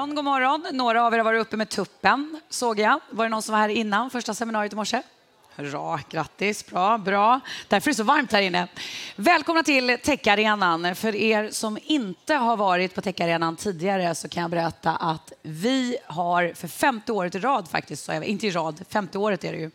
morgon, god morgon. Några av er har varit uppe med tuppen, såg jag. Var det någon som var här innan första seminariet i morse? Bra, grattis, bra, bra. Därför är det så varmt här inne. Välkomna till Techarenan. För er som inte har varit på Techarenan tidigare så kan jag berätta att vi har för femte året i rad faktiskt, så jag, inte i rad, femte året är det ju,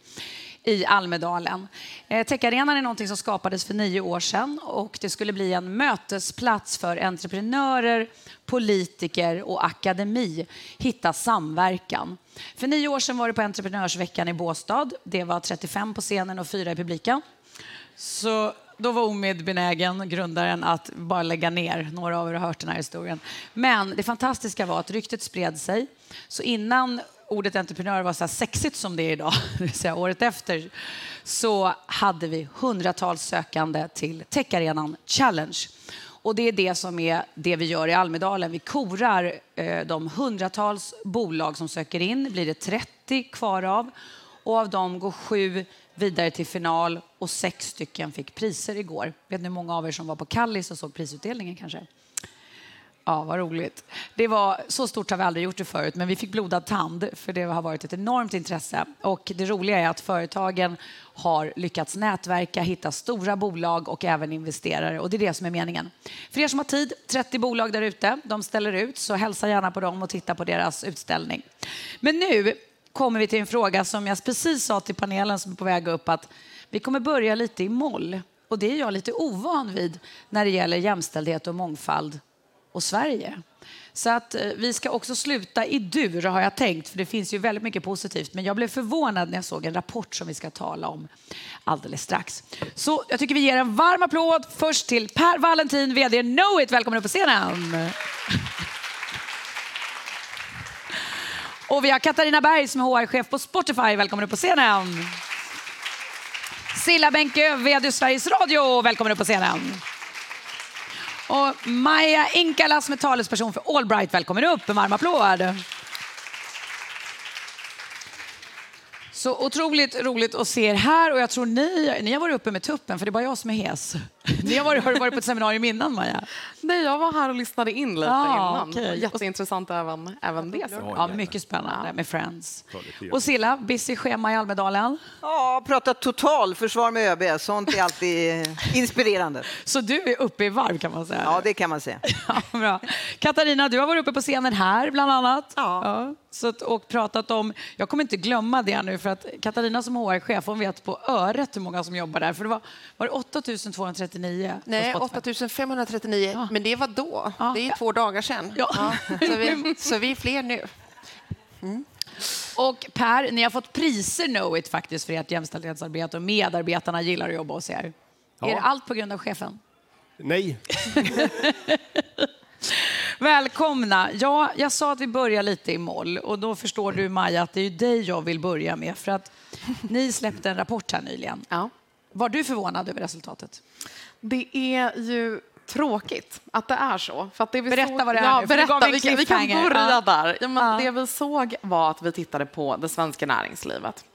i Almedalen. Eh, Techarenan är någonting som skapades för nio år sedan och det skulle bli en mötesplats för entreprenörer, politiker och akademi hitta samverkan. För nio år sedan var det på Entreprenörsveckan i Båstad. Det var 35 på scenen och fyra i publiken. Så då var Omid benägen, grundaren, att bara lägga ner. Några av er har hört den här historien. Men det fantastiska var att ryktet spred sig. Så innan ordet entreprenör var så här sexigt som det är idag, det vill säga året efter, så hade vi hundratals sökande till Techarenan Challenge. Och det är det som är det vi gör i Almedalen. Vi korar eh, de hundratals bolag som söker in, blir det 30 kvar av. Och av dem går sju vidare till final och sex stycken fick priser igår. Vet ni hur många av er som var på Kallis och såg prisutdelningen kanske? Ja, vad roligt. Det var, så stort har vi aldrig gjort det förut, men vi fick blodad tand för det har varit ett enormt intresse. Och det roliga är att företagen har lyckats nätverka, hitta stora bolag och även investerare. Och det är det som är meningen. För er som har tid, 30 bolag där ute, de ställer ut, så hälsa gärna på dem och titta på deras utställning. Men nu kommer vi till en fråga som jag precis sa till panelen som är på väg upp att vi kommer börja lite i moll. Och det är jag lite ovan vid när det gäller jämställdhet och mångfald och Sverige. Så att eh, vi ska också sluta i dur har jag tänkt, för det finns ju väldigt mycket positivt. Men jag blev förvånad när jag såg en rapport som vi ska tala om alldeles strax. Så jag tycker vi ger en varm applåd först till Per Valentin, VD Knowit. Välkommen upp på scenen. Och vi har Katarina Berg som är HR-chef på Spotify. Välkommen upp på scenen. Silla Bänke, VD Sveriges Radio. Välkommen upp på scenen. Och Maja Inkala som är talesperson för Allbright. Välkommen upp, en varm applåd. Så otroligt roligt att se er här och jag tror ni, ni har varit uppe med tuppen för det är bara jag som är hes. Ni har, varit, har du varit på ett seminarium innan Maja? Nej, jag var här och lyssnade in lite Ah, innan. okej. Jätteintressant även, även det. Ja, mycket spännande med Friends. Och Silla, busy schema i Almedalen. Ja, prata totalförsvar med ÖB. Sånt är alltid inspirerande. Så du är uppe i varv kan man säga. Ja, det kan man säga. Ja, bra. Katarina, du har varit uppe på scenen här bland annat. Ja. så att, och pratat om, jag kommer inte glömma det nu för att Katarina som HR-chef hon vet på öret hur många som jobbar där. För det var, var det 8239 Nej, på Spotify? 8539. Ja. Men det var då. Ja. Det är två dagar sedan. Ja. Så, vi, så vi är fler nu. Och Per, ni har fått priser Know It faktiskt för ert jämställdhetsarbete och medarbetarna gillar att jobba hos er. Ja. Är det allt på grund av chefen? Nej, Välkomna! Ja, jag sa att vi börjar lite i moll och då förstår du Maja att det är ju dig jag vill börja med för att ni släppte en rapport här nyligen. Ja. Var du förvånad över resultatet? Det är ju tråkigt att det är så. För att det vi Berätta såg, vad det är ja, nu, berätta, vi, kan, vi kan börja Ja. där. Ja, men Ja. Det vi såg var att vi tittade på det svenska näringslivet.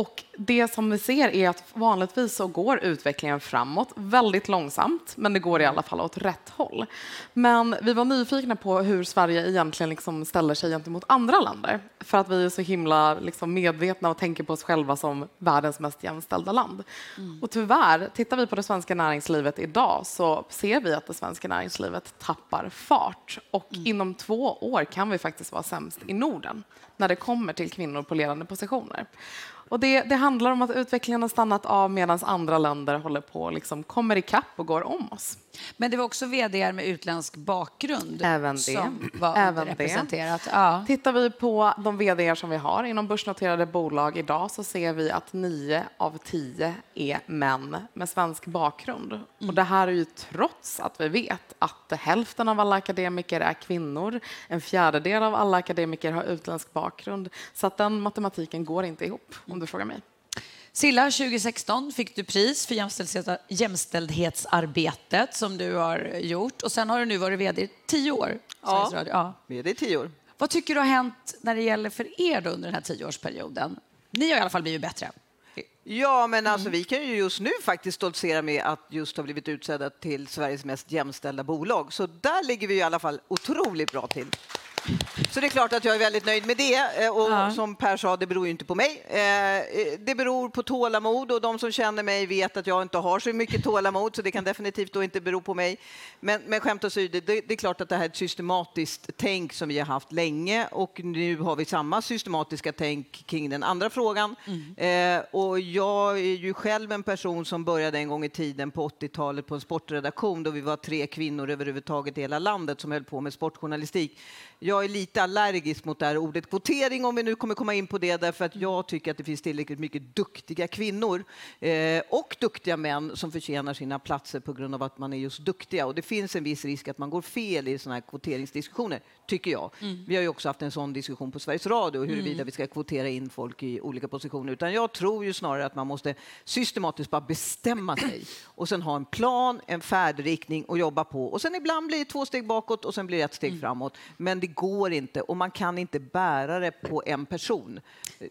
Och det som vi ser är att vanligtvis så går utvecklingen framåt väldigt långsamt, men det går i alla fall åt rätt håll. Men vi var nyfikna på hur Sverige egentligen liksom ställer sig gentemot andra länder, för att vi är så himla liksom medvetna och tänker på oss själva som världens mest jämställda land. Och tyvärr, tittar vi på det svenska näringslivet idag så ser vi att det svenska näringslivet tappar fart och inom två år kan vi faktiskt vara sämst i Norden när det kommer till kvinnor på ledande positioner. Och det, det handlar om att utvecklingen har stannat av medan andra länder håller på och liksom kommer ikapp och går om oss. Men det var också vd med utländsk bakgrund Även det. som var Även det. representerat. Ja. Tittar vi på de vd som vi har inom börsnoterade bolag idag så ser vi att nio av tio är män med svensk bakgrund. Och det här är ju trots att vi vet att hälften av alla akademiker är kvinnor, en fjärdedel av alla akademiker har utländsk bakgrund. Så att den matematiken går inte ihop, om du frågar mig. Silla, 2016 fick du pris för jämställdhets- jämställdhetsarbetet som du har gjort och sen har du nu varit vd i tio år. Ja. Är det i tio år. Vad tycker du har hänt när det gäller för er under den här tioårsperioden? Ni har i alla fall blivit bättre. Ja, men alltså, vi kan ju just nu faktiskt stoltsera med att just ha blivit utsedda till Sveriges mest jämställda bolag. Så där ligger vi i alla fall otroligt bra till. Så det är klart att jag är väldigt nöjd med det. Eh, Och Ja. som Per sa, det beror ju inte på mig. Eh, eh, Det beror på tålamod och de som känner mig vet att jag inte har så mycket tålamod så det kan definitivt då inte bero på mig. Men, men skämt åsido, det, det är klart att det här är ett systematiskt tänk som vi har haft länge och nu har vi samma systematiska tänk kring den andra frågan. Eh, och jag är ju själv en person som började en gång i tiden på 80-talet på en sportredaktion då vi var tre kvinnor överhuvudtaget i hela landet som höll på med sportjournalistik. Jag är lite allergisk mot det här ordet kvotering om vi nu kommer komma in på det därför att jag tycker att det finns tillräckligt mycket duktiga kvinnor eh, och duktiga män som förtjänar sina platser på grund av att man är just duktiga. Och det finns en viss risk att man går fel i sådana här kvoteringsdiskussioner, tycker jag. Vi har ju också haft en sån diskussion på Sveriges Radio huruvida vi ska kvotera in folk i olika positioner. Utan jag tror ju snarare att man måste systematiskt bara bestämma sig och sen ha en plan, en färdriktning och jobba på. Och sen ibland blir det två steg bakåt och sen blir det ett steg framåt. Men det går inte och man kan inte bära det på en person.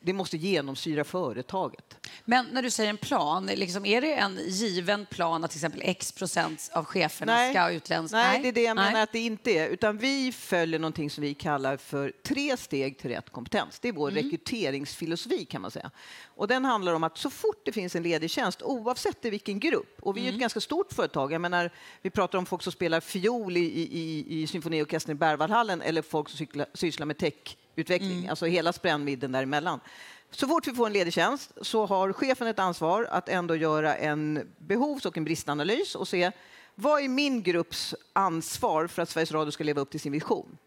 Det måste genomsyra företaget. Men när du säger en plan, liksom, är det en given plan att till exempel x procent av cheferna ska ha utländsk? Nej, det är det jag Nej. menar att det inte är. Utan vi följer någonting som vi kallar för tre steg till rätt kompetens. Det är vår rekryteringsfilosofi kan man säga. Och den handlar om att så fort det finns en ledig tjänst, oavsett i vilken grupp, och vi är ett ganska stort företag, jag menar, vi pratar om folk som spelar fiol i, i, i, symfoniorkestern i Berwaldhallen eller folk som cykla, sysslar med techutveckling, alltså hela spännvidden däremellan. Så fort vi får en ledig tjänst så har chefen ett ansvar att ändå göra en behovs och en bristanalys och se vad är min grupps ansvar för att Sveriges Radio ska leva upp till sin vision?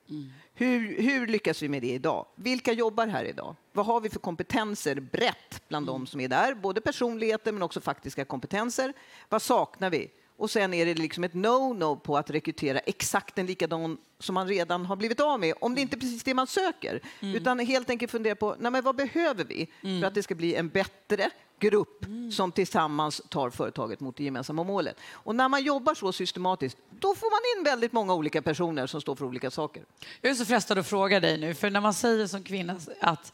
Hur, hur lyckas vi med det idag? Vilka jobbar här idag? Vad har vi för kompetenser brett bland de som är där? Både personligheter men också faktiska kompetenser. Vad saknar vi? Och sen är det liksom ett no-no på att rekrytera exakt en likadan som man redan har blivit av med, om det inte är precis det man söker. Utan helt enkelt fundera på, nej men vad behöver vi för att det ska bli en bättre grupp som tillsammans tar företaget mot det gemensamma målet. Och när man jobbar så systematiskt, då får man in väldigt många olika personer som står för olika saker. Jag är så frestad att fråga dig nu, för när man säger som kvinna att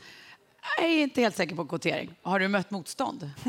jag är inte helt säker på kvotering, har du mött motstånd?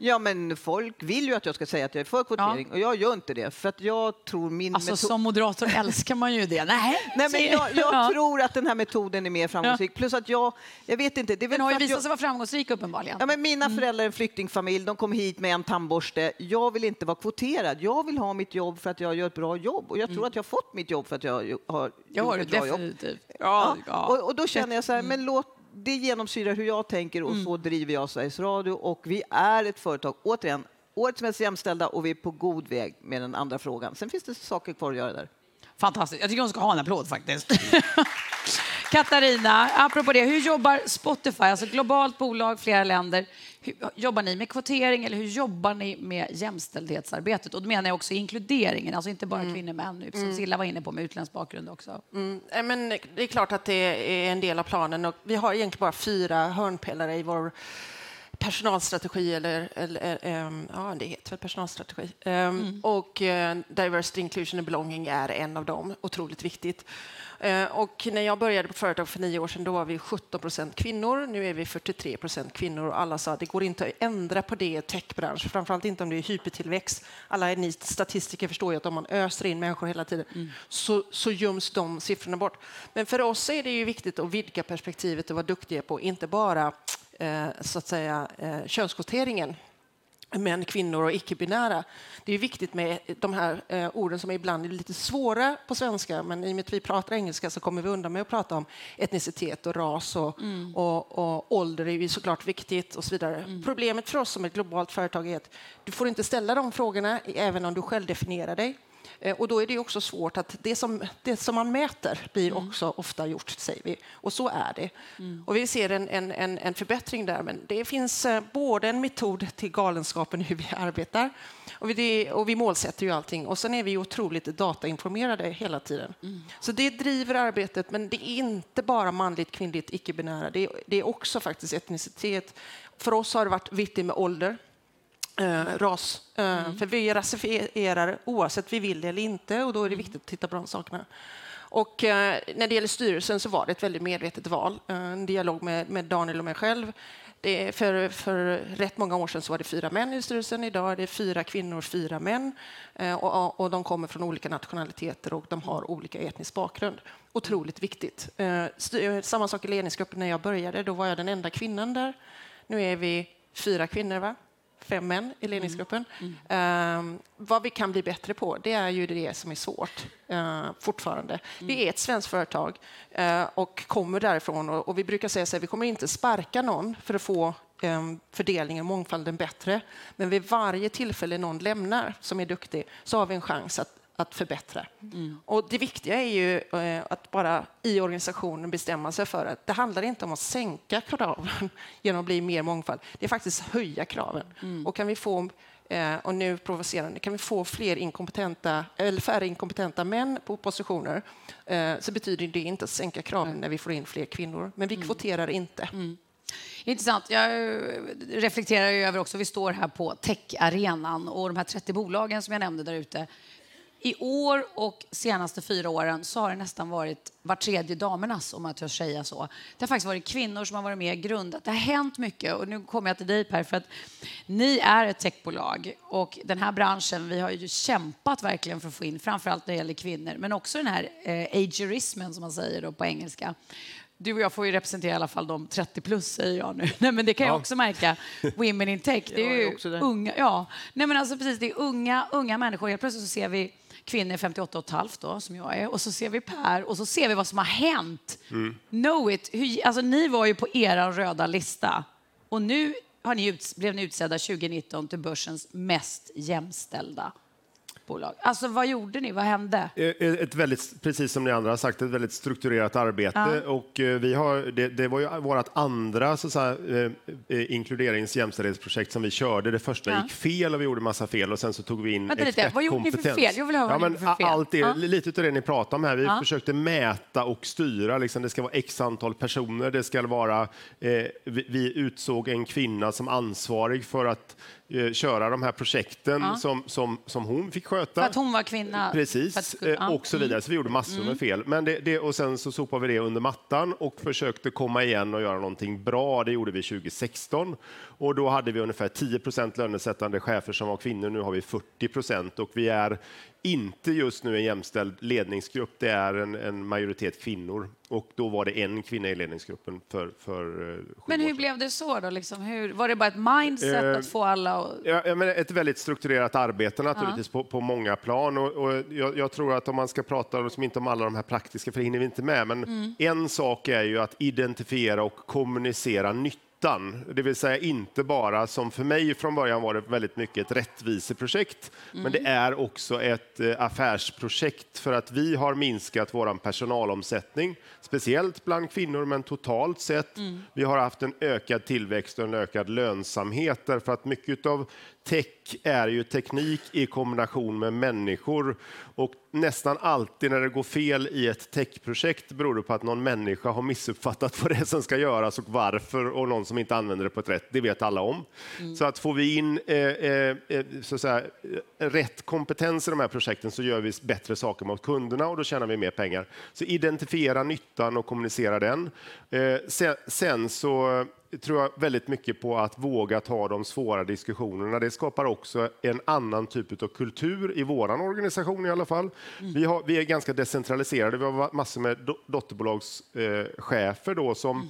Ja, men folk vill ju att jag ska säga att jag är för kvotering och jag gör inte det för att jag tror min Alltså metod- som moderator älskar man ju det. Nej, Nej, men jag, jag Ja. tror att den här metoden är mer framgångsrik. Plus att jag, jag vet inte. Det är Den har ju visat jag, sig vara framgångsrik uppenbarligen. Ja, men mina föräldrar är en flyktingfamilj, de kom hit med en tandborste. Jag vill inte vara kvoterad. Jag vill ha mitt jobb för att jag gör ett bra jobb. Och jag tror att jag har fått mitt jobb för att jag har Jag gjort ett bra jobb. definitivt. Ja, Ja, ja. Och, och då känner jag så här, men låt det genomsyra hur jag tänker och så driver jag Sveriges Radio. Och vi är ett företag, återigen, årets mest jämställda och vi är på god väg med den andra frågan. Sen finns det saker kvar att göra där. Fantastiskt. Jag tycker hon ska ha en applåd faktiskt. Katarina, apropå det, hur jobbar Spotify, alltså globalt bolag, flera länder, hur, jobbar ni med kvotering eller hur jobbar ni med jämställdhetsarbetet? Och då menar jag också inkluderingen, alltså inte bara kvinnor och män, som Silla var inne på med utländsk bakgrund också. Mm, men det är klart att det är en del av planen. Och vi har egentligen bara fyra hörnpelare i vår personalstrategi, eller, eller ehm, ja, det heter väl personalstrategi. Ehm, Och eh, diversity, inclusion and belonging är en av dem, otroligt viktigt. Eh, och när jag började på företag för nio år sedan då var vi 17 procent kvinnor. Nu är vi 43 procent kvinnor och alla sa att det går inte att ändra på det i techbransch, framförallt inte om det är hypertillväxt. Alla ni statistiker förstår ju att om man öser in människor hela tiden så, så göms de siffrorna bort. Men för oss är det ju viktigt att vidga perspektivet och vara duktiga på inte bara eh, så att säga eh, könskvoteringen män, kvinnor och icke-binära. Det är viktigt med de här eh, orden som ibland är lite svåra på svenska, men i och med att vi pratar engelska så kommer vi undan med att prata om etnicitet och ras och, och, och ålder är ju såklart viktigt och så vidare. Problemet för oss som ett globalt företag är att du får inte ställa de frågorna även om du själv definierar dig. Eh, Och då är det också svårt att det som, det som man mäter blir också ofta gjort, säger vi. Och så är det. Och vi ser en, en, en, en förbättring där, men det finns eh, både en metod till galenskapen hur vi arbetar och vi, det, och vi målsätter ju allting. Och sen är vi otroligt datainformerade hela tiden. Så det driver arbetet, men det är inte bara manligt, kvinnligt, icke-binära. Det, är- det är också faktiskt etnicitet. För oss har det varit viktigt med ålder eh, ras. Eh, För vi rasifierar oavsett vi vill det eller inte och då är det viktigt att titta på de sakerna. Och eh, när det gäller styrelsen så var det ett väldigt medvetet val. Eh, en dialog med, med Daniel och mig själv. Det för, för rätt många år sedan så var det fyra män i styrelsen. Idag är det fyra kvinnor, fyra män. Eh, och, och de kommer från olika nationaliteter och de har olika etnisk bakgrund. Otroligt viktigt. Eh, styr, samma sak i ledningsgruppen när jag började. Då var jag den enda kvinnan där. Nu är vi fyra kvinnor, va? Fem män i ledningsgruppen. Mm. Mm. Vad vi kan bli bättre på, det är ju det som är svårt uh, fortfarande. Mm. Vi är ett svenskt företag uh, och kommer därifrån och, och vi brukar säga att vi kommer inte sparka någon för att få um, fördelningen, mångfalden bättre. Men vid varje tillfälle någon lämnar som är duktig så har vi en chans att att förbättra. Mm. Och det viktiga är ju eh, att bara i organisationen bestämma sig för att det handlar inte om att sänka kraven genom att bli mer mångfald. Det är faktiskt höja kraven. Mm. Och kan vi få eh, och nu provocerande, kan vi få fler inkompetenta, eller färre inkompetenta män på positioner eh, så betyder det inte att sänka kraven när vi får in fler kvinnor. Men vi mm. kvoterar inte. Mm. Intressant. Jag reflekterar över också, vi står här på techarenan och de här 30 bolagen som jag nämnde där ute i år och senaste fyra åren så har det nästan varit var tredje damernas, om man törs säga så. Det har faktiskt varit kvinnor som har varit med och grundat. Det har hänt mycket och nu kommer jag till dig Per, för att ni är ett techbolag och den här branschen, vi har ju kämpat verkligen för att få in, framförallt när det gäller kvinnor, men också den här eh, agerismen som man säger då på engelska. Du och jag får ju representera i alla fall de 30 plus, säger jag nu. Nej, men det kan jag också märka. Women in tech, det är ju unga, ja. Nej, men alltså precis, det är unga, unga människor. Helt plötsligt så ser vi kvinnor 58 och ett halvt då, som jag är, och så ser vi Per och så ser vi vad som har hänt. Mm. Know it. Hur, alltså, ni var ju på er röda lista och nu har ni ut, blev ni utsedda 2019 till börsens mest jämställda bolag. Alltså vad gjorde ni? Vad hände? Eh, eh, ett väldigt, precis som ni andra har sagt, ett väldigt strukturerat arbete. Ja. Och eh, vi har, det, det var ju vårt andra så säga, inkluderings jämställdhetsprojekt som vi körde. Det första ja. gick fel och vi gjorde massa fel och sen så tog vi in Vänta lite, vad gjorde ni för fel? Jag vill höra ja, men, för fel. Allt det, ja. Lite av det ni pratar om här. Vi försökte mäta och styra. Liksom, det ska vara x antal personer. Det ska vara, eh, vi, vi utsåg en kvinna som ansvarig för att Eh, köra de här projekten ja. som, som, som hon fick sköta. För att hon var kvinna? Precis, att, ja. och så vidare. Så vi gjorde massor med mm. fel. Men det, det, och sen så sopade vi det under mattan och försökte komma igen och göra någonting bra. Det gjorde vi 2016 och då hade vi ungefär 10% lönesättande chefer som var kvinnor. Nu har vi 40 och vi är inte just nu en jämställd ledningsgrupp. Det är en, en, majoritet kvinnor och då var det en kvinna i ledningsgruppen för, för eh, Men hur blev det så då? Liksom, hur, var det bara ett mindset uh, att få alla? Och... Ja, men ett väldigt strukturerat arbete naturligtvis uh. på, på, många plan och, och jag, jag, tror att om man ska prata liksom inte om alla de här praktiska, för det hinner vi inte med, men mm. en sak är ju att identifiera och kommunicera nytt nyttan, det vill säga inte bara som för mig från början var det väldigt mycket ett rättviseprojekt, mm. men det är också ett eh, affärsprojekt för att vi har minskat vår personalomsättning, speciellt bland kvinnor, men totalt sett. Mm. Vi har haft en ökad tillväxt och en ökad lönsamhet därför att mycket av tech är ju teknik i kombination med människor och nästan alltid när det går fel i ett techprojekt beror det på att någon människa har missuppfattat vad det är som ska göras och varför och någon som inte använder det på ett rätt. Det vet alla om. Mm. Så att får vi in eh, eh, eh så säga, rätt kompetens i de här projekten så gör vi bättre saker mot kunderna och då tjänar vi mer pengar. Så identifiera nyttan och kommunicera den. Eh, sen, sen så tror jag väldigt mycket på att våga ta de svåra diskussionerna. Det skapar också en annan typ av kultur i vår organisation i alla fall. Mm. Vi, har, vi, är ganska decentraliserade. Vi har massor med do, dotterbolagschefer då som mm.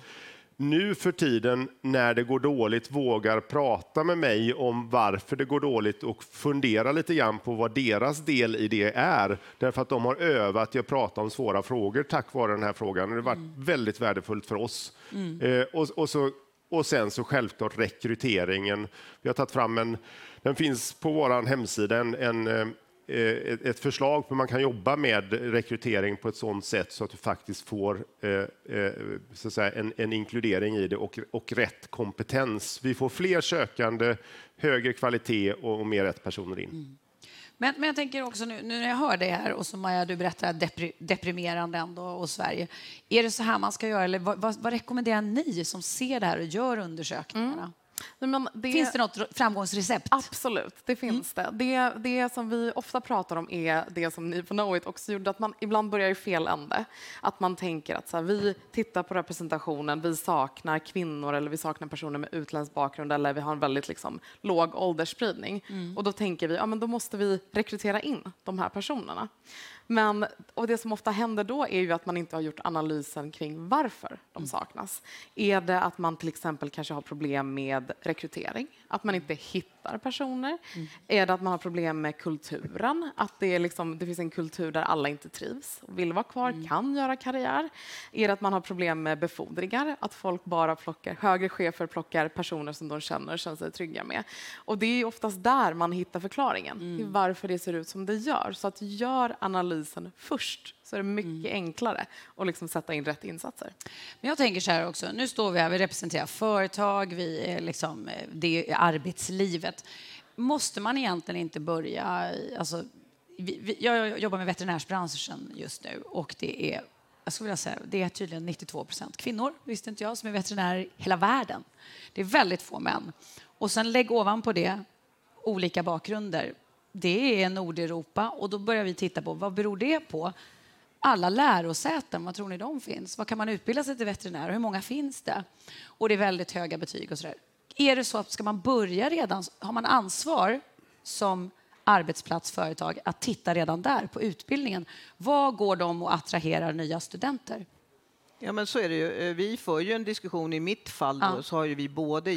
nu för tiden när det går dåligt vågar prata med mig om varför det går dåligt och fundera lite grann på vad deras del i det är. Därför att de har övat i att prata om svåra frågor tack vare den här frågan. Det har varit mm. väldigt värdefullt för oss. Mm. Eh, och, och så och sen så självklart rekryteringen. Vi har tagit fram en, den finns på vår hemsida, en, en eh, ett förslag på hur man kan jobba med rekrytering på ett sådant sätt så att du faktiskt får eh, eh, så att säga, en, en, inkludering i det och, och rätt kompetens. Vi får fler sökande, högre kvalitet och, och mer rätt personer in. Mm. Men, men jag tänker också nu, nu, när jag hör det här och som Maja, du berättar depri, deprimerande ändå och Sverige. Är det så här man ska göra eller vad, vad, vad, rekommenderar ni som ser det här och gör undersökningarna? Mm. Men det, Finns det något framgångsrecept? Absolut, det finns det. det. Det som vi ofta pratar om är det som ni på Knowit också gjorde, att man ibland börjar i fel ände. Att man tänker att så här, vi tittar på representationen, vi saknar kvinnor eller vi saknar personer med utländsk bakgrund eller vi har en väldigt liksom, låg åldersspridning. Och då tänker vi, ja men då måste vi rekrytera in de här personerna. Men, och det som ofta händer då är ju att man inte har gjort analysen kring varför de saknas. Är det att man till exempel kanske har problem med rekrytering, att man inte hittar personer? Är det att man har problem med kulturen, att det, är liksom, det finns en kultur där alla inte trivs och vill vara kvar, kan göra karriär? Är det att man har problem med befordringar, att folk bara plockar, högre chefer plockar personer som de känner och känner sig trygga med? Och det är oftast där man hittar förklaringen till varför det ser ut som det gör. Så att gör analysen först så är det mycket enklare att liksom sätta in rätt insatser. Men jag tänker så här också, nu står vi här, vi representerar företag, vi är liksom, eh, det är arbetslivet. Måste man egentligen inte börja, alltså, vi, vi, jag jobbar med veterinärsbranschen just nu och det är, jag skulle vilja säga, det är tydligen 92 procent kvinnor, visste inte jag, som är veterinärer i hela världen. Det är väldigt få män. Och sen lägg ovanpå det olika bakgrunder. Det är Nordeuropa och då börjar vi titta på vad beror det på? alla lärosäten, vad tror ni de finns? Vad kan man utbilda sig till veterinär? Hur många finns det? Och det är väldigt höga betyg och sådär. Är det så att ska man börja redan, har man ansvar som arbetsplats, företag, att titta redan där på utbildningen? Vad går de och attraherar nya studenter? Ja, men så är det ju. Eh, Vi för ju en diskussion. I mitt fall då, Ja. så har ju vi både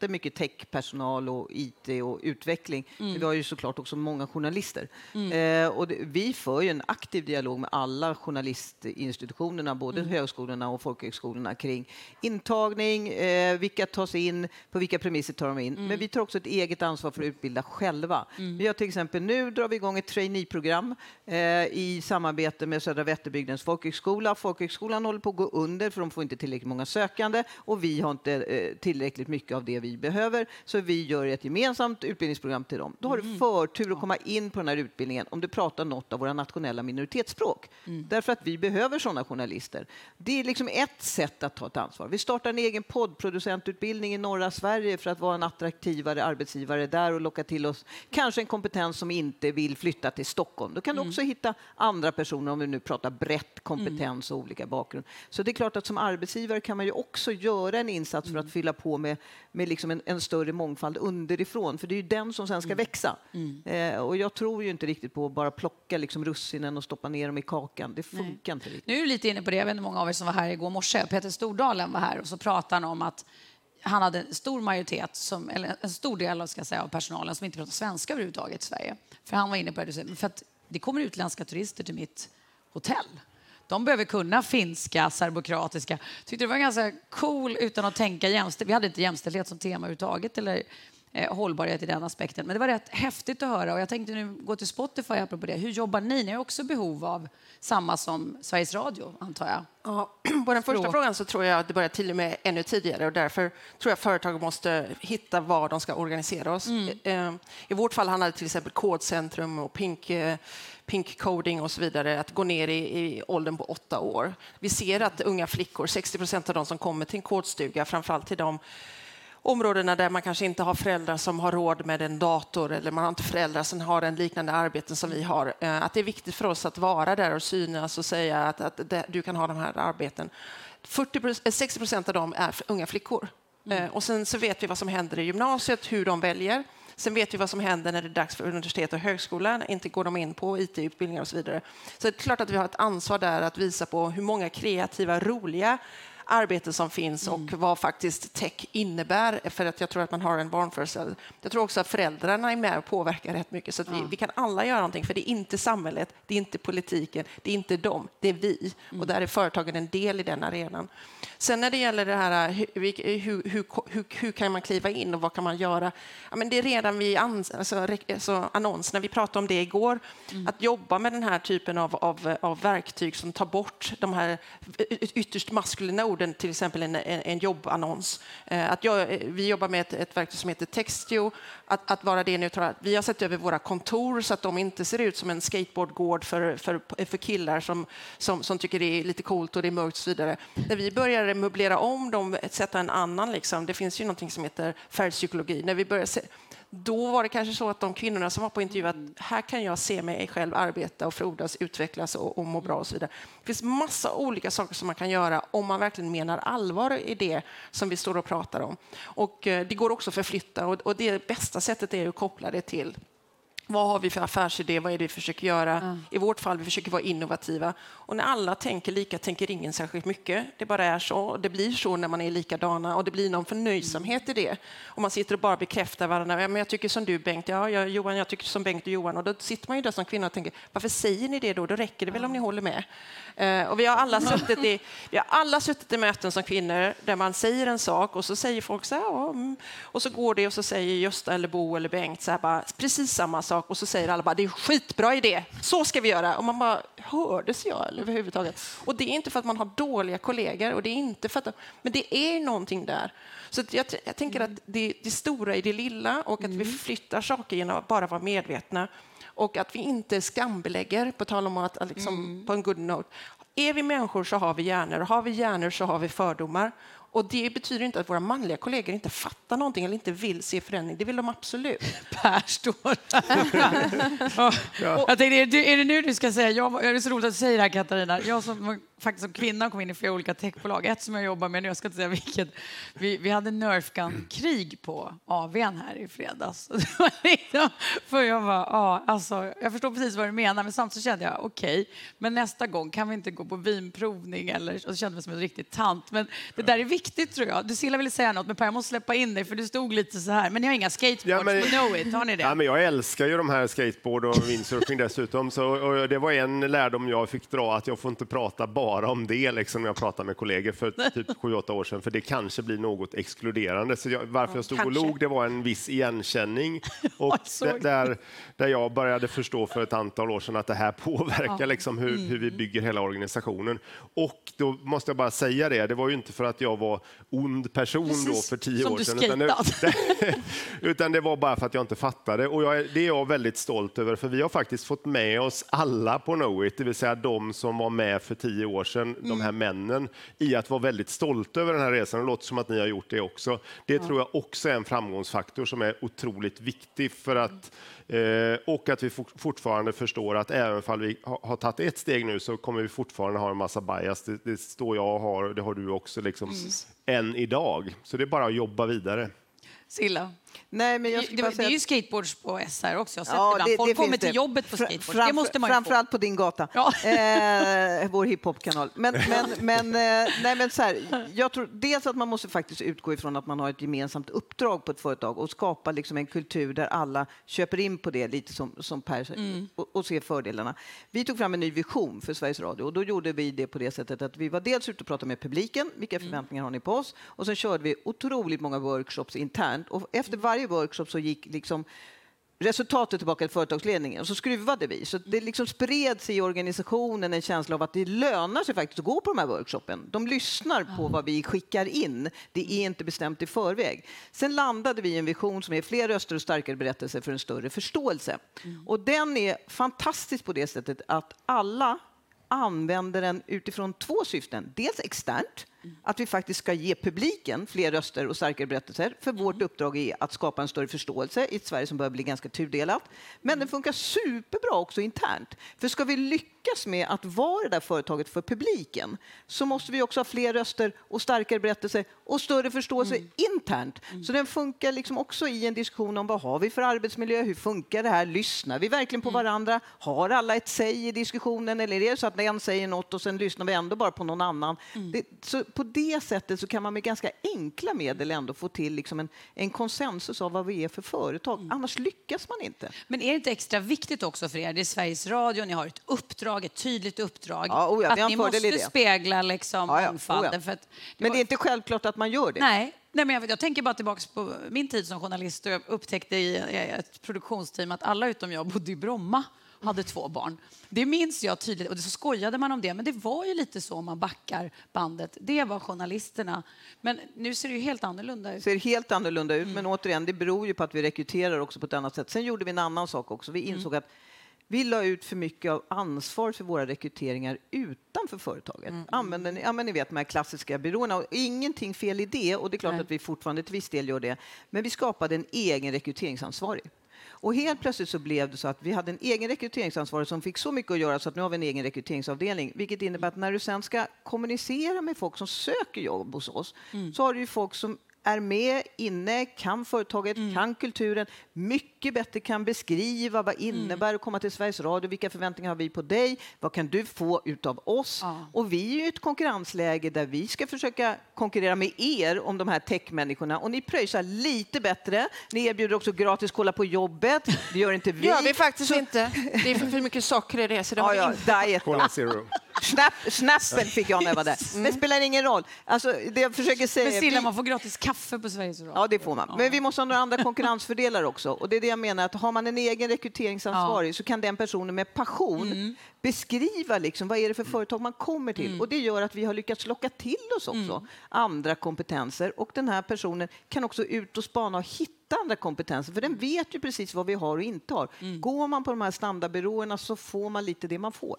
jättemycket techpersonal och IT och utveckling. Men vi har ju såklart också många journalister. Eh, och det, vi för ju en aktiv dialog med alla journalistinstitutionerna, både högskolorna och folkhögskolorna kring intagning, eh, vilka tas in, på vilka premisser tar de in. Men vi tar också ett eget ansvar för att utbilda själva. Vi har till exempel nu drar vi igång ett traineeprogram eh, i samarbete med Södra Vätterbygdens folkhögskola. Folkhögskolan håller på att gå under för de får inte tillräckligt många sökande och vi har inte eh, tillräckligt mycket av det vi behöver. Så vi gör ett gemensamt utbildningsprogram till dem. Då har du förtur att komma in på den här utbildningen om du pratar något av våra nationella minoritetsspråk. Därför att vi behöver sådana journalister. Det är liksom ett sätt att ta ett ansvar. Vi startar en egen poddproducentutbildning i norra Sverige för att vara en attraktivare arbetsgivare där och locka till oss kanske en kompetens som inte vill flytta till Stockholm. Då kan du också hitta andra personer om vi nu pratar brett kompetens och olika bakgrund. Så det är klart att som arbetsgivare kan man ju också göra en insats för att fylla på med, med liksom en, en större mångfald underifrån, för det är ju den som sen ska växa. Eh, och jag tror ju inte riktigt på att bara plocka liksom russinen och stoppa ner dem i kakan. Det funkar inte riktigt. Nu är du lite inne på det, jag vet inte många av er som var här igår morse. Peter Stordalen var här och så pratade han om att han hade en stor majoritet, som, eller en stor del av, ska säga, av personalen som inte pratar svenska överhuvudtaget i Sverige. För han var inne på det, för att det kommer utländska turister till mitt hotell. De behöver kunna finska, serbokroatiska. Tyckte det var ganska cool utan att tänka jämställdhet. Vi hade inte jämställdhet som tema överhuvudtaget eller eh, hållbarhet i den aspekten. Men det var rätt häftigt att höra och jag tänkte nu gå till Spotify apropå det. Hur jobbar ni? Ni har också behov av samma som Sveriges Radio, antar jag. Ja, på den första Språk. frågan så tror jag att det börjar till och med ännu tidigare och därför tror jag företag måste hitta var de ska organisera oss. Eh, I vårt fall handlar det till exempel kodcentrum och pink, eh, pink coding och så vidare, att gå ner i, i åldern på åtta år. Vi ser att unga flickor, 60 procent av de som kommer till en kodstuga, framförallt till de områdena där man kanske inte har föräldrar som har råd med en dator eller man har inte föräldrar som har en liknande arbeten som vi har. Eh, Att det är viktigt för oss att vara där och synas och säga att, att du kan ha de här arbeten. 40, eh, 60 procent av dem är unga flickor. Eh, Och sen så vet vi vad som händer i gymnasiet, hur de väljer. Sen vet vi vad som händer när det är dags för universitet och högskola. Inte går de in på IT-utbildningar och så vidare. Så det är klart att vi har ett ansvar där att visa på hur många kreativa, roliga arbeten som finns och vad faktiskt tech innebär. För att jag tror att man har en vanföreställning. Jag tror också att föräldrarna är med och påverkar rätt mycket. Så att vi, vi kan alla göra någonting, för det är inte samhället, det är inte politiken, det är inte dem, det är vi. Och där är företagen en del i den arenan. Sen när det gäller det här, hur, hur, hur, hur, kan man kliva in och vad kan man göra? Ja, men det är redan vid ans, alltså, alltså, annonserna, vi pratade om det igår, att jobba med den här typen av, av, av verktyg som tar bort de här ytterst maskulina orden gjorde till exempel en, en, en jobbannons. Eh, att jag, eh, vi jobbar med ett, ett verktyg som heter Textio, att, att vara det neutrala. Vi har sett över våra kontor så att de inte ser ut som en skateboardgård för, för, för killar som, som, som tycker det är lite coolt och det är mörkt och så vidare. När vi började möblera om dem, sätta en annan, liksom, det finns ju någonting som heter färgpsykologi, när vi började se, då var det kanske så att de kvinnorna som var på intervju att här kan jag se mig själv arbeta och frodas, utvecklas och, och må bra och så vidare. Det finns massa olika saker som man kan göra om man verkligen menar allvar i det som vi står och pratar om. Och eh, det går också att förflytta och, och det bästa sättet är att koppla det till vad har vi för affärsidé? Vad är det vi försöker göra? Mm. I vårt fall vi försöker vara innovativa. Och när alla tänker lika tänker ingen särskilt mycket. Det bara är så. Det blir så när man är likadana och det blir någon förnöjsamhet i det. Och man sitter och bara bekräftar varandra. Ja, men jag tycker som du Bengt. Ja, jag, Johan, jag tycker som Bengt och Johan. Och då sitter man ju där som kvinna och tänker, varför säger ni det då? Då räcker det väl om ni håller med. Uh, och vi har, alla suttit i, vi har alla suttit i möten som kvinnor där man säger en sak och så säger folk så här, ja, mm. och så går det och så säger Gösta eller Bo eller Bengt så här, bara, precis samma sak sak och så säger alla bara det är en skitbra idé, så ska vi göra. Och man bara, hördes jag överhuvudtaget? Och det är inte för att man har dåliga kollegor, och det är inte för att, men det är någonting där. Så jag, jag tänker att det, det stora i det lilla och att vi mm. flyttar saker genom att bara vara medvetna och att vi inte skambelägger, på tal om att liksom, mm. på en good note. Är vi människor så har vi hjärnor och har vi hjärnor så har vi fördomar. Och det betyder inte att våra manliga kollegor inte fattar någonting eller inte vill se förändring. Det vill de absolut. Per står ja. Jag tänkte, är det, är det nu du ska säga, jag, det är så roligt att du säger det här Katarina, jag som faktiskt som kvinna kom in i flera olika techbolag. Ett som jag jobbar med nu, jag ska inte säga vilket. Vi, vi hade Nerfgun-krig på AWn här i fredags. Liksom, för jag var, ja, alltså, jag förstår precis vad du menar, men samtidigt kände jag okej, okay, men nästa gång kan vi inte gå på vinprovning eller och så kände mig som en riktig tant. Men det där är viktigt tror jag. Du Silla ville säga något, men Per, jag måste släppa in dig för du stod lite så här. Men ni har inga skateboards, ja, men, know it. Har ni det? Ja, men jag älskar ju de här skateboard och windsurfing dessutom. Så, och det var en lärdom jag fick dra, att jag får inte prata bara bara om det liksom, när jag pratade med kollegor för typ 7-8 år sedan, för det kanske blir något exkluderande. Så jag, varför jag stod kanske. och log, det var en viss igenkänning. Och där, där jag började förstå för ett antal år sedan att det här påverkar liksom hur, hur vi mm. bygger hela organisationen. Och då måste jag bara säga det, det var ju inte för att jag var ond person Precis, då för tio år sedan. Utan det, utan det var bara för att jag inte fattade. Och jag, det är jag väldigt stolt över, för vi har faktiskt fått med oss alla på Knowit, det vill säga de som var med för tio år sedan, mm. de här männen, i att vara väldigt stolta över den här resan. Det låter som att ni har gjort det också. Det ja. tror jag också är en framgångsfaktor som är otroligt viktig för att Eh, och att vi fortfarande förstår att även om vi har tagit ett steg nu så kommer vi fortfarande ha en massa bias. Det, det står jag har, det har du också, liksom, mm. än idag. Så det är bara att jobba vidare. Silla? Nej, men jag det, det är ju skateboards på SR också. Jag ja, det, Folk det kommer till jobbet på skateboard. Framför, det måste man framförallt på din gata, ja. eh, vår hiphop-kanal. Men, men, men, eh, nej, men så här, jag tror dels att man måste faktiskt utgå ifrån att man har ett gemensamt uppdrag på ett företag och skapa liksom en kultur där alla köper in på det, lite som, som Per mm. och, och ser fördelarna. Vi tog fram en ny vision för Sveriges Radio och då gjorde vi det på det sättet att vi var dels ute och pratade med publiken, vilka mm. förväntningar har ni på oss? Och sen körde vi otroligt många workshops internt och efter varje workshop så gick liksom resultatet tillbaka till företagsledningen och så skruvade vi. Så det liksom spreds i organisationen en känsla av att det lönar sig faktiskt att gå på de här workshopen. De lyssnar på vad vi skickar in. Det är inte bestämt i förväg. Sen landade vi i en vision som är fler röster och starkare berättelser för en större förståelse. Mm. Och den är fantastisk på det sättet att alla använder den utifrån två syften. Dels externt, att vi faktiskt ska ge publiken fler röster och starkare berättelser. För vårt mm. uppdrag är att skapa en större förståelse i ett Sverige som börjar bli ganska tudelat. Men den funkar superbra också internt. För ska vi lyckas med att vara det där företaget för publiken så måste vi också ha fler röster och starkare berättelser och större förståelse mm. internt. Mm. Så den funkar liksom också i en diskussion om vad har vi för arbetsmiljö, hur funkar det här, lyssnar vi verkligen på mm. varandra, har alla ett säg i diskussionen eller är det så att en säger något och sen lyssnar vi ändå bara på någon annan. Mm. Det, så på det sättet så kan man med ganska enkla medel ändå få till liksom en, en konsensus av vad vi är för företag. Mm. Annars lyckas man inte. Men är det inte extra viktigt också för er? Det är Sveriges Radio, ni har ett uppdrag, ett tydligt uppdrag. Ja, oh ja, att ni måste spegla liksom ja, ja, mångfalden. Oh men det är inte självklart att man gör det. Nej, Nej, men jag, jag, tänker bara tillbaka på min tid som journalist och jag upptäckte i ett produktionsteam att alla utom jag bodde i Bromma. Hade två barn. Det minns jag tydligt och så skojade man om det, men det var ju lite så om man backar bandet. Det var journalisterna. Men nu ser det ju helt annorlunda ut. ser helt annorlunda ut, men återigen, det beror ju på att vi rekryterar också på ett annat sätt. Sen gjorde vi en annan sak också. Vi insåg att vi la ut för mycket av ansvar för våra rekryteringar utanför företaget. Mm. Använder, ja, men ni vet de här klassiska byråerna. Och ingenting fel i det och det är klart Nej. att vi fortfarande till viss del gör det. Men vi skapade en egen rekryteringsansvarig. Och helt plötsligt så blev det så att vi hade en egen rekryteringsansvarig som fick så mycket att göra så att nu har vi en egen rekryteringsavdelning. Vilket innebär att när du sen ska kommunicera med folk som söker jobb hos oss så har du ju folk som är med inne, kan företaget, kan kulturen, mycket bättre kan beskriva vad innebär att komma till Sveriges Radio, vilka förväntningar har vi på dig, vad kan du få utav oss? Ja. Och vi är ju ett konkurrensläge där vi ska försöka konkurrera med er om de här techmänniskorna och ni pröjsar lite bättre. Ni erbjuder också gratis kolla på jobbet, det gör inte vi. gör vi faktiskt Så- inte. Det är för, för mycket socker i det. Så det Ja, ja, inte. diet. Cola Zero. Snap, snappen fick jag när jag var där. Men det spelar ingen roll. Alltså, det jag försöker säga... Men Silla, man får gratis kaffe på Sveriges Radio. Ja, det får man. Men vi måste ha några andra konkurrensfördelar också. Och det är det jag menar, att har man en egen rekryteringsansvarig så kan den personen med passion beskriva liksom, vad är det för företag man kommer till. Och det gör att vi har lyckats locka till oss också andra kompetenser. Och den här personen kan också ut och spana och hitta andra kompetenser, för den vet ju precis vad vi har och inte har. Går man på de här standardbyråerna så får man lite det man får.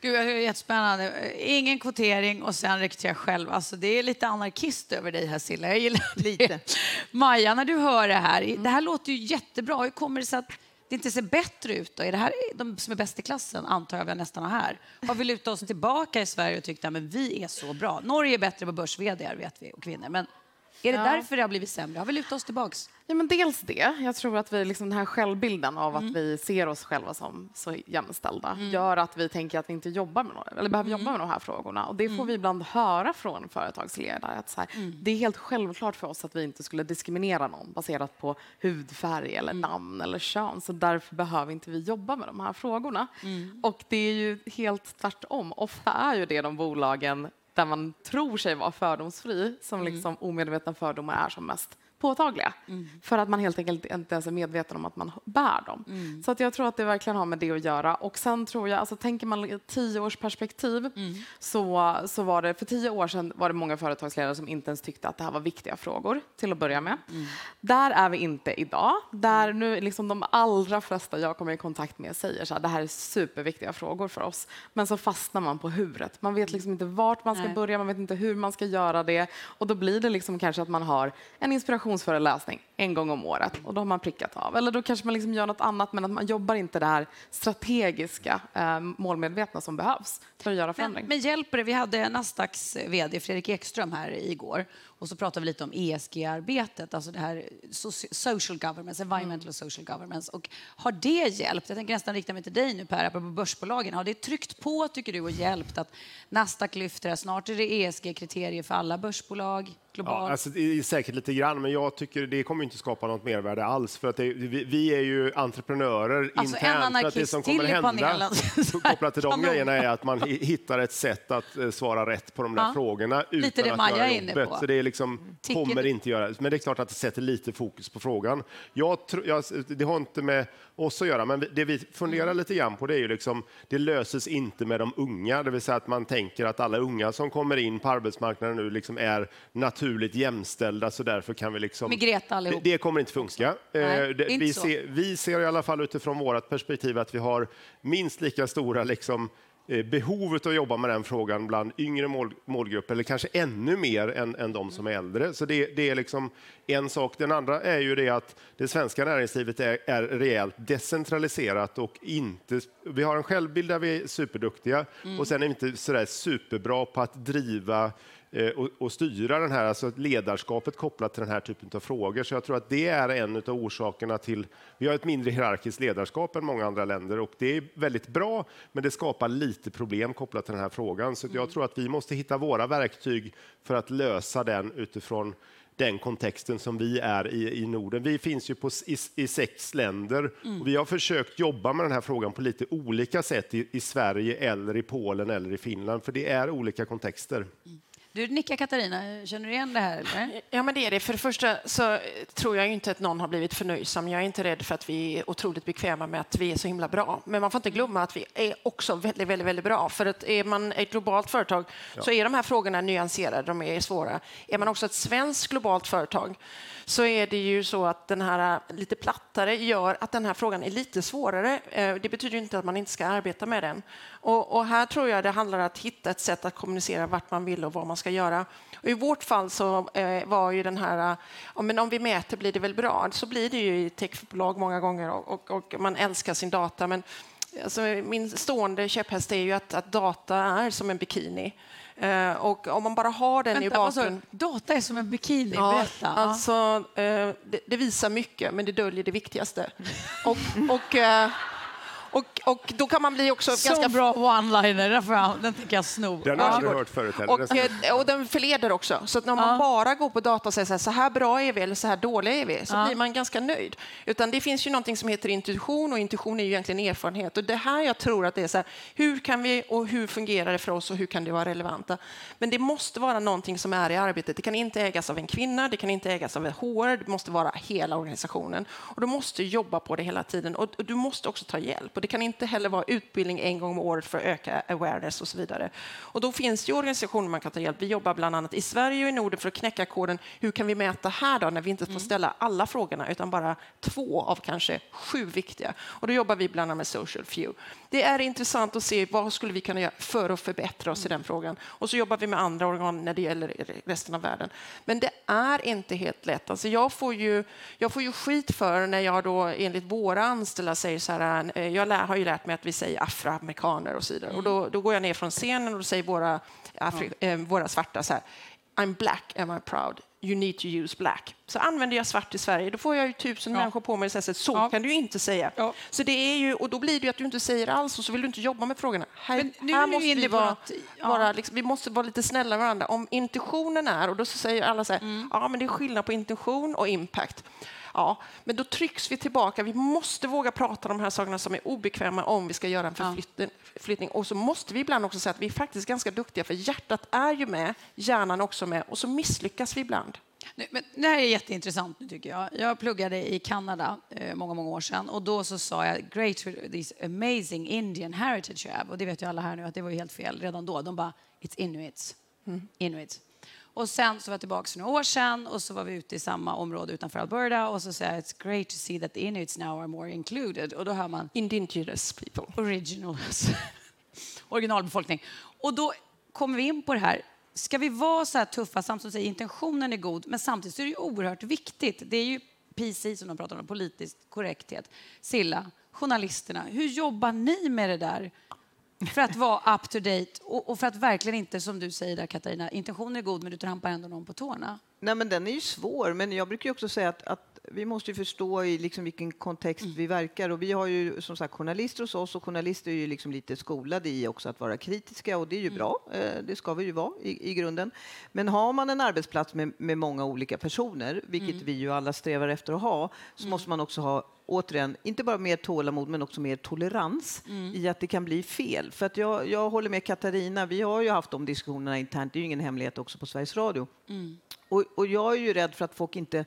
Gud, det är jättespännande. Ingen kvotering och sen rekrytera själv. Alltså, det är lite anarkist över dig här, Silla. Jag gillar det. Lite. Maja, när du hör det här, det här låter ju jättebra. Hur kommer det sig att det inte ser bättre ut? Då? Är det här de som är bäst i klassen, antar jag vi nästan här? Har vi lutat oss tillbaka i Sverige och tyckt att vi är så bra? Norge är bättre på börs vet vi, och kvinnor. Men är det Ja. därför det har blivit sämre? Har vi lutat oss tillbaks? Ja, men dels det. Jag tror att vi, liksom, den här självbilden av att vi ser oss själva som så jämställda gör att vi tänker att vi inte jobbar med några, eller behöver jobba med de här frågorna. Och det får vi ibland höra från företagsledare. Att så här, Det är helt självklart för oss att vi inte skulle diskriminera någon baserat på hudfärg eller namn eller kön. Så därför behöver inte vi jobba med de här frågorna. Och det är ju helt tvärtom. Ofta är ju det de bolagen där man tror sig vara fördomsfri som liksom omedvetna fördomar är som mest påtagliga. För att man helt enkelt inte ens är medveten om att man bär dem. Så att jag tror att det verkligen har med det att göra. Och sen tror jag, alltså tänker man i tioårsperspektiv så, så var det, för tio år sedan var det många företagsledare som inte ens tyckte att det här var viktiga frågor till att börja med. Där är vi inte idag. Där nu liksom de allra flesta jag kommer i kontakt med säger så här, det här är superviktiga frågor för oss. Men så fastnar man på huvudet. Man vet liksom inte vart man ska Nej. börja, man vet inte hur man ska göra det. Och då blir det liksom kanske att man har en inspirationsföreläsning en gång om året och då har man prickat av. Eller då kanske man liksom gör något annat men att man jobbar inte det här strategiska, eh, målmedvetna som behövs för att göra Men, förändring. men hjälper det? Vi hade Nasdaqs vd Fredrik Ekström här igår och så pratade vi lite om ESG-arbetet, alltså det här soci- social governance, environmental och social governance. Och har det hjälpt? Jag tänker nästan rikta mig till dig nu Per, på börsbolagen. Har det tryckt på, tycker du, och hjälpt att Nasdaq lyfter det? Snart är det ESG-kriterier för alla börsbolag globalt. Ja, alltså, det är säkert lite grann, men jag tycker det kommer inte skapa något mervärde alls. För att det, vi, vi är ju entreprenörer Alltså, internt. För att det som kommer hända panelen. kopplat till de grejerna är att man hi- hittar ett sätt att eh, svara rätt på de där Ja. frågorna utan Lite det att Maja göra är inne jobbet. på. Så det är liksom, Tycker kommer du- inte göra. Men det är klart att det sätter lite fokus på frågan. Jag, tro, jag, det har inte med oss att göra, men det vi funderar Mm. lite grann på det är ju liksom, det löses inte med de unga, det vill säga att man tänker att alla unga som kommer in på arbetsmarknaden nu liksom är naturligt jämställda, så därför kan vi liksom... Med Greta det, allihop. det kommer inte funka. Nej, Eh, det, vi, ser, vi ser i alla fall utifrån vårt perspektiv att vi har minst lika stora liksom, eh, behovet att jobba med den frågan bland yngre mål, målgrupper, eller kanske ännu mer än, än de som är äldre. Så det, det är liksom en sak. Den andra är ju det att det svenska näringslivet är, är rejält decentraliserat och inte... Vi har en självbild där vi är superduktiga och sen är vi inte sådär superbra på att driva och, och styra den här, alltså ledarskapet kopplat till den här typen av frågor. Så jag tror att det är en av orsakerna till... Vi har ett mindre hierarkiskt ledarskap än många andra länder och det är väldigt bra, men det skapar lite problem kopplat till den här frågan. Så jag tror att vi måste hitta våra verktyg för att lösa den utifrån den kontexten som vi är i, i Norden. Vi finns ju på, i, i sex länder och vi har försökt jobba med den här frågan på lite olika sätt i, i Sverige eller i Polen eller i Finland, för det är olika kontexter. Du nickar Katarina, känner du igen det här? Eller? Ja, men det är det. För det första så tror jag inte att någon har blivit förnöjsam. Jag är inte rädd för att vi är otroligt bekväma med att vi är så himla bra. Men man får inte glömma att vi är också väldigt, väldigt, väldigt bra. För att är man ett globalt företag ja. så är de här frågorna nyanserade, de är svåra. Är man också ett svenskt globalt företag så är det ju så att den här äh, lite plattare gör att den här frågan är lite svårare. Äh, det betyder inte att man inte ska arbeta med den. Och, och här tror jag det handlar om att hitta ett sätt att kommunicera vart man vill och vad man ska göra. Och I vårt fall så äh, var ju den här, men om vi mäter blir det väl bra. Så blir det ju i techbolag många gånger och, och, och man älskar sin data. Men alltså, min stående käpphäst är ju att, att data är som en bikini. Uh, och om man bara har den Vänta, i bakgrunden... Data är som en bikini, ja, berätta. Alltså, uh, det, det, visar mycket, men det döljer det viktigaste. och, och uh, och, och då kan man bli också så ganska... bra one-liner, den tänker jag sno. Den har jag aldrig hört förut heller. Och, eh, och den förleder också. Så att när man ja. bara går på data och säger så här, så här bra är vi eller så här dåliga är vi, så ja. blir man ganska nöjd. Utan det finns ju någonting som heter intuition och intuition är ju egentligen erfarenhet. Och det här jag tror att det är så här, hur kan vi och hur fungerar det för oss och hur kan det vara relevanta? Men det måste vara någonting som är i arbetet. Det kan inte ägas av en kvinna, det kan inte ägas av ett HR, det måste vara hela organisationen. Och du måste jobba på det hela tiden och, och du måste också ta hjälp det kan inte heller vara utbildning en gång om året för att öka awareness och så vidare. Och då finns det organisationer man kan ta hjälp. Vi jobbar bland annat i Sverige och i Norden för att knäcka koden. Hur kan vi mäta här då när vi inte får mm. ställa alla frågorna utan bara två av kanske sju viktiga? Och då jobbar vi bland annat med social few. Det är intressant att se vad skulle vi kunna göra för att förbättra oss i den frågan. Och så jobbar vi med andra organ när det gäller resten av världen. Men det är inte helt lätt. Alltså jag, får ju, jag får ju skit för när jag då enligt våra anställda säger så här, eh, jag har ju lärt mig att vi säger afroamerikaner och så vidare. Och då, då går jag ner från scenen och då säger våra, Afri äh, våra svarta så här, I'm black, am I proud? You need to use black. Så använder jag svart i Sverige, då får jag ju tusen ja. människor på mig och säger så ja. kan du inte säga. Ja. Så det är ju, och då blir det ju att du inte säger alls och så vill du inte jobba med frågorna. Här, här måste vi vara, något, vara liksom, vi måste vara lite snälla med varandra. Om intentionen är, och då säger alla så här, mm. ja men det är skillnad på intention och impact. Ja, men då trycks vi tillbaka. Vi måste våga prata om de här sakerna som är obekväma om vi ska göra en förflyttning. Och så måste vi ibland också säga att vi är faktiskt ganska duktiga, för hjärtat är ju med, hjärnan också med, och så misslyckas vi ibland. Men det här är jätteintressant nu tycker jag. Jag pluggade i Kanada eh, många, många år sedan och då så sa jag great for this amazing Indian heritage you have. Och det vet ju alla här nu att det var ju helt fel redan då. De bara it's inuits. Mm. Inuits. Och sen så var jag tillbaka för några år sedan och så var vi ute i samma område utanför Alberta och så säger jag it's great to see that the Inuits now are more included. Och då hör man Indigenous people. Originals. Originalbefolkning. Och då kommer vi in på det här. Ska vi vara så här tuffa, samtidigt som säger intentionen är god, men samtidigt är det oerhört viktigt. Det är ju PC som de pratar om, politisk korrekthet. Silla, journalisterna, hur jobbar ni med det där? För att vara up to date och, och, för att verkligen inte, som du säger där Katarina, intentionen är god men du trampar ändå någon på tårna. Nej, men den är ju svår, men jag brukar också säga att, att vi måste förstå i liksom vilken kontext mm. vi verkar. Och vi har ju som sagt journalister hos oss och journalister är ju liksom lite skolade i också att vara kritiska och det är ju mm. bra. Eh, det ska vi ju vara i, i grunden. Men har man en arbetsplats med, med många olika personer, vilket mm. vi ju alla strävar efter att ha, så mm. måste man också ha återigen, inte bara mer tålamod men också mer tolerans mm. i att det kan bli fel. För att jag, jag håller med Katarina, vi har ju haft de diskussionerna internt, det är ju ingen hemlighet också på Sveriges Radio. Mm. Och, och, jag är ju rädd för att folk inte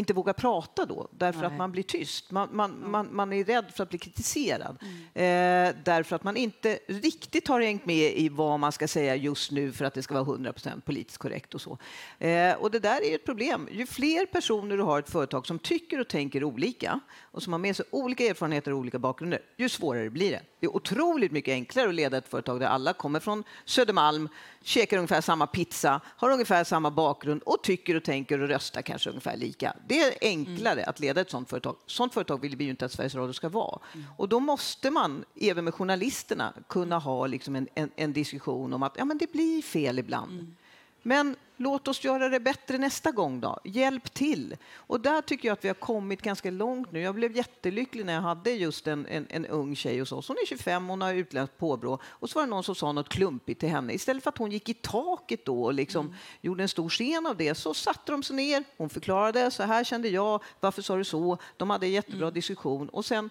inte vågar prata då, därför Nej. att man blir tyst. Man, man, mm. man, man, är rädd för att bli kritiserad, mm. eh, därför att man inte riktigt har hängt med i vad man ska säga just nu för att det ska vara 100% politiskt korrekt och så. Eh, och det där är ett problem. Ju fler personer du har i ett företag som tycker och tänker olika och som har med sig olika erfarenheter och olika bakgrunder, ju svårare blir det. Det är otroligt mycket enklare att leda ett företag där alla kommer från Södermalm, käkar ungefär samma pizza, har ungefär samma bakgrund och tycker och tänker och röstar kanske ungefär lika. Det är enklare mm. att leda ett sådant företag. Sådant företag vill vi ju inte att Sveriges Radio ska vara. Mm. Och då måste man, även med journalisterna, kunna ha liksom en, en, en diskussion om att ja, men det blir fel ibland. Mm. Men låt oss göra det bättre nästa gång då. Hjälp till. Och där tycker jag att vi har kommit ganska långt nu. Jag blev jättelycklig när jag hade just en, en, en ung tjej hos oss. Hon är 25, hon har utländskt påbrå. Och så var det någon som sa något klumpigt till henne. Istället för att hon gick i taket då och liksom mm. gjorde en stor scen av det så satte de sig ner. Hon förklarade, så här kände jag, varför sa du så? De hade en jättebra mm. diskussion. Och sen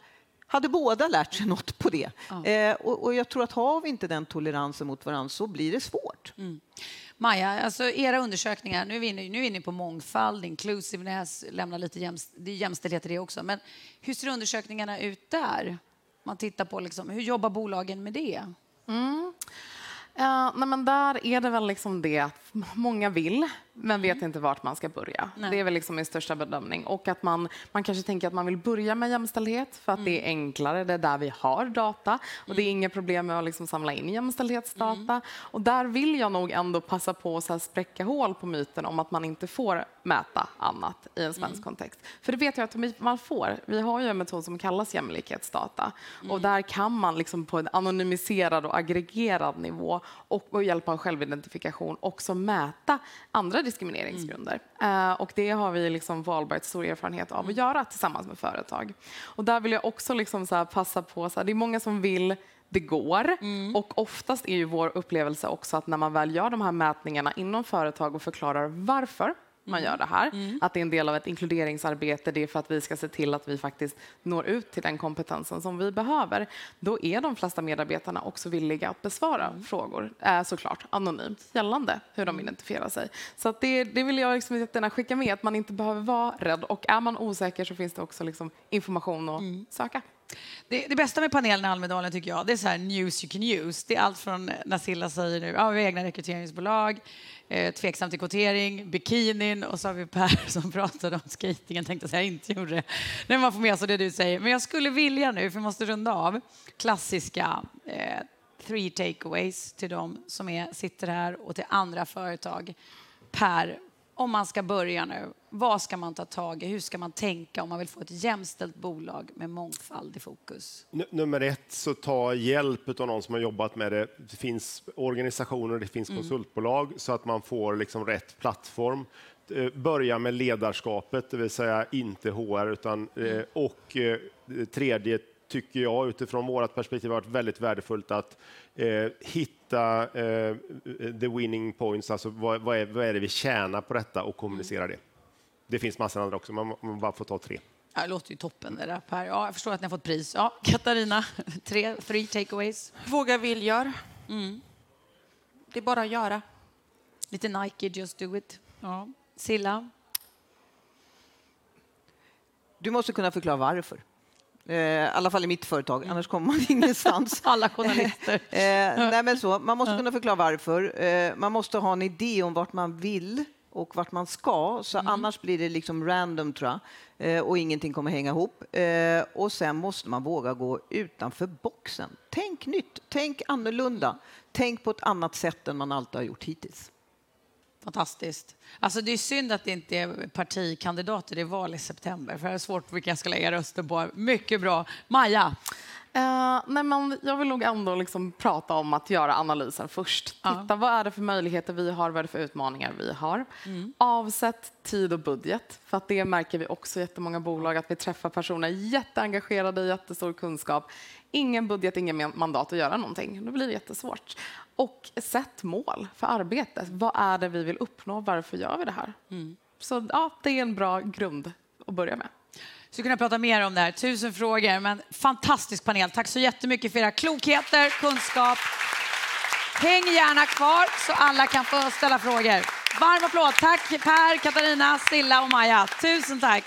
hade båda lärt sig något på det. Ja. Eh, och, och, jag tror att har vi inte den toleransen mot varandra så blir det svårt. Mm. Maja, alltså era undersökningar, nu är vi inne, nu är vi inne på mångfald, inclusiveness, lämna lite jämst, det är jämställdhet i det också. Men hur ser undersökningarna ut där? Man tittar på liksom, hur jobbar bolagen med det? Mm. Uh, nej, men där är det väl liksom det att många vill, men vet inte vart man ska börja. Nej. Det är väl liksom min största bedömning. Och att man, man kanske tänker att man vill börja med jämställdhet för att mm. det är enklare, det är där vi har data och det är mm. inga problem med att liksom samla in jämställdhetsdata. Mm. Och där vill jag nog ändå passa på att spräcka hål på myten om att man inte får mäta annat i en svensk mm. kontext. För det vet jag att man får. Vi har ju en metod som kallas jämlikhetsdata och mm. där kan man liksom på en anonymiserad och aggregerad nivå och med hjälp av självidentifikation också mäta andra diskrimineringsgrunder. Mm. Uh, och det har vi liksom Valbergs stor erfarenhet av att göra tillsammans med företag. Och där vill jag också liksom så passa på, så här, det är många som vill det går. Mm. Och oftast är ju vår upplevelse också att när man väl gör de här mätningarna inom företag och förklarar varför man gör det här. Mm. Att det är en del av ett inkluderingsarbete, det är för att vi ska se till att vi faktiskt når ut till den kompetensen som vi behöver. Då är de flesta medarbetarna också villiga att besvara mm. frågor, eh, såklart anonymt, gällande hur de mm. identifierar sig. Så det, det vill jag liksom skicka med, att man inte behöver vara rädd. Och är man osäker så finns det också liksom information att mm. söka. Det, det, bästa med panelen i Almedalen tycker jag, det är så här news you can use. Det är allt från när Silla säger nu, ja, vi har egna rekryteringsbolag, eh, tveksam till kvotering, bikinin och så har vi Per som pratade om skejtingen, tänkte säga inte gjorde det. Man får med sig det du säger. Men jag skulle vilja nu, för vi måste runda av, klassiska eh, three takeaways till de som är, sitter här och till andra företag. Per, om man ska börja nu, vad ska man ta tag i? Hur ska man tänka om man vill få ett jämställt bolag med mångfald i fokus? Nummer ett, så ta hjälp av någon som har jobbat med det. Det finns organisationer, det finns mm. konsultbolag så att man får liksom rätt plattform. Eh, börja med ledarskapet, det vill säga inte HR, utan, eh, mm. och eh, tredje tycker jag utifrån vårt perspektiv har varit väldigt värdefullt att eh, hitta eh, the winning points, alltså vad, vad, är, vad, är, det vi tjänar på detta och kommunicera det. Det finns massor andra också, man, man bara får ta tre. Ja, det låter ju toppen det där Per. Ja, jag förstår att ni har fått pris. Ja, Katarina, tre, three takeaways. Våga, vill, gör. Mm. Det är bara att göra. Lite Nike, just do it. Ja. Silla? Du måste kunna förklara varför. Eh, I alla fall i mitt företag, annars kommer man ingenstans. Alla journalister. eh, nej, men så, man måste kunna förklara varför. Eh, man måste ha en idé om vart man vill och vart man ska, så mm. annars blir det liksom random tror jag, och ingenting kommer hänga ihop. Och sen måste man våga gå utanför boxen. Tänk nytt, tänk annorlunda, tänk på ett annat sätt än man alltid har gjort hittills. Fantastiskt. Alltså det är synd att det inte är partikandidater i val i september, för det är svårt vilka jag ska lägga rösten på. Mycket bra. Maja? Uh, nej men jag vill nog ändå liksom prata om att göra analysen först. Titta, ja. vad är det för möjligheter vi har, vad är det för utmaningar vi har? Mm. Avsätt tid och budget, för att det märker vi också i jättemånga bolag, att vi träffar personer jätteengagerade, jättestor kunskap. Ingen budget, ingen mandat att göra någonting. Då blir det jättesvårt. Och sätt mål för arbetet. Vad är det vi vill uppnå? Varför gör vi det här? Mm. Så ja, det är en bra grund att börja med. Så skulle kunna prata mer om det här, tusen frågor, men fantastisk panel. Tack så jättemycket för era klokheter, kunskap. Häng gärna kvar så alla kan få ställa frågor. Varm applåd. Tack Per, Katarina, Stilla och Maja. Tusen tack.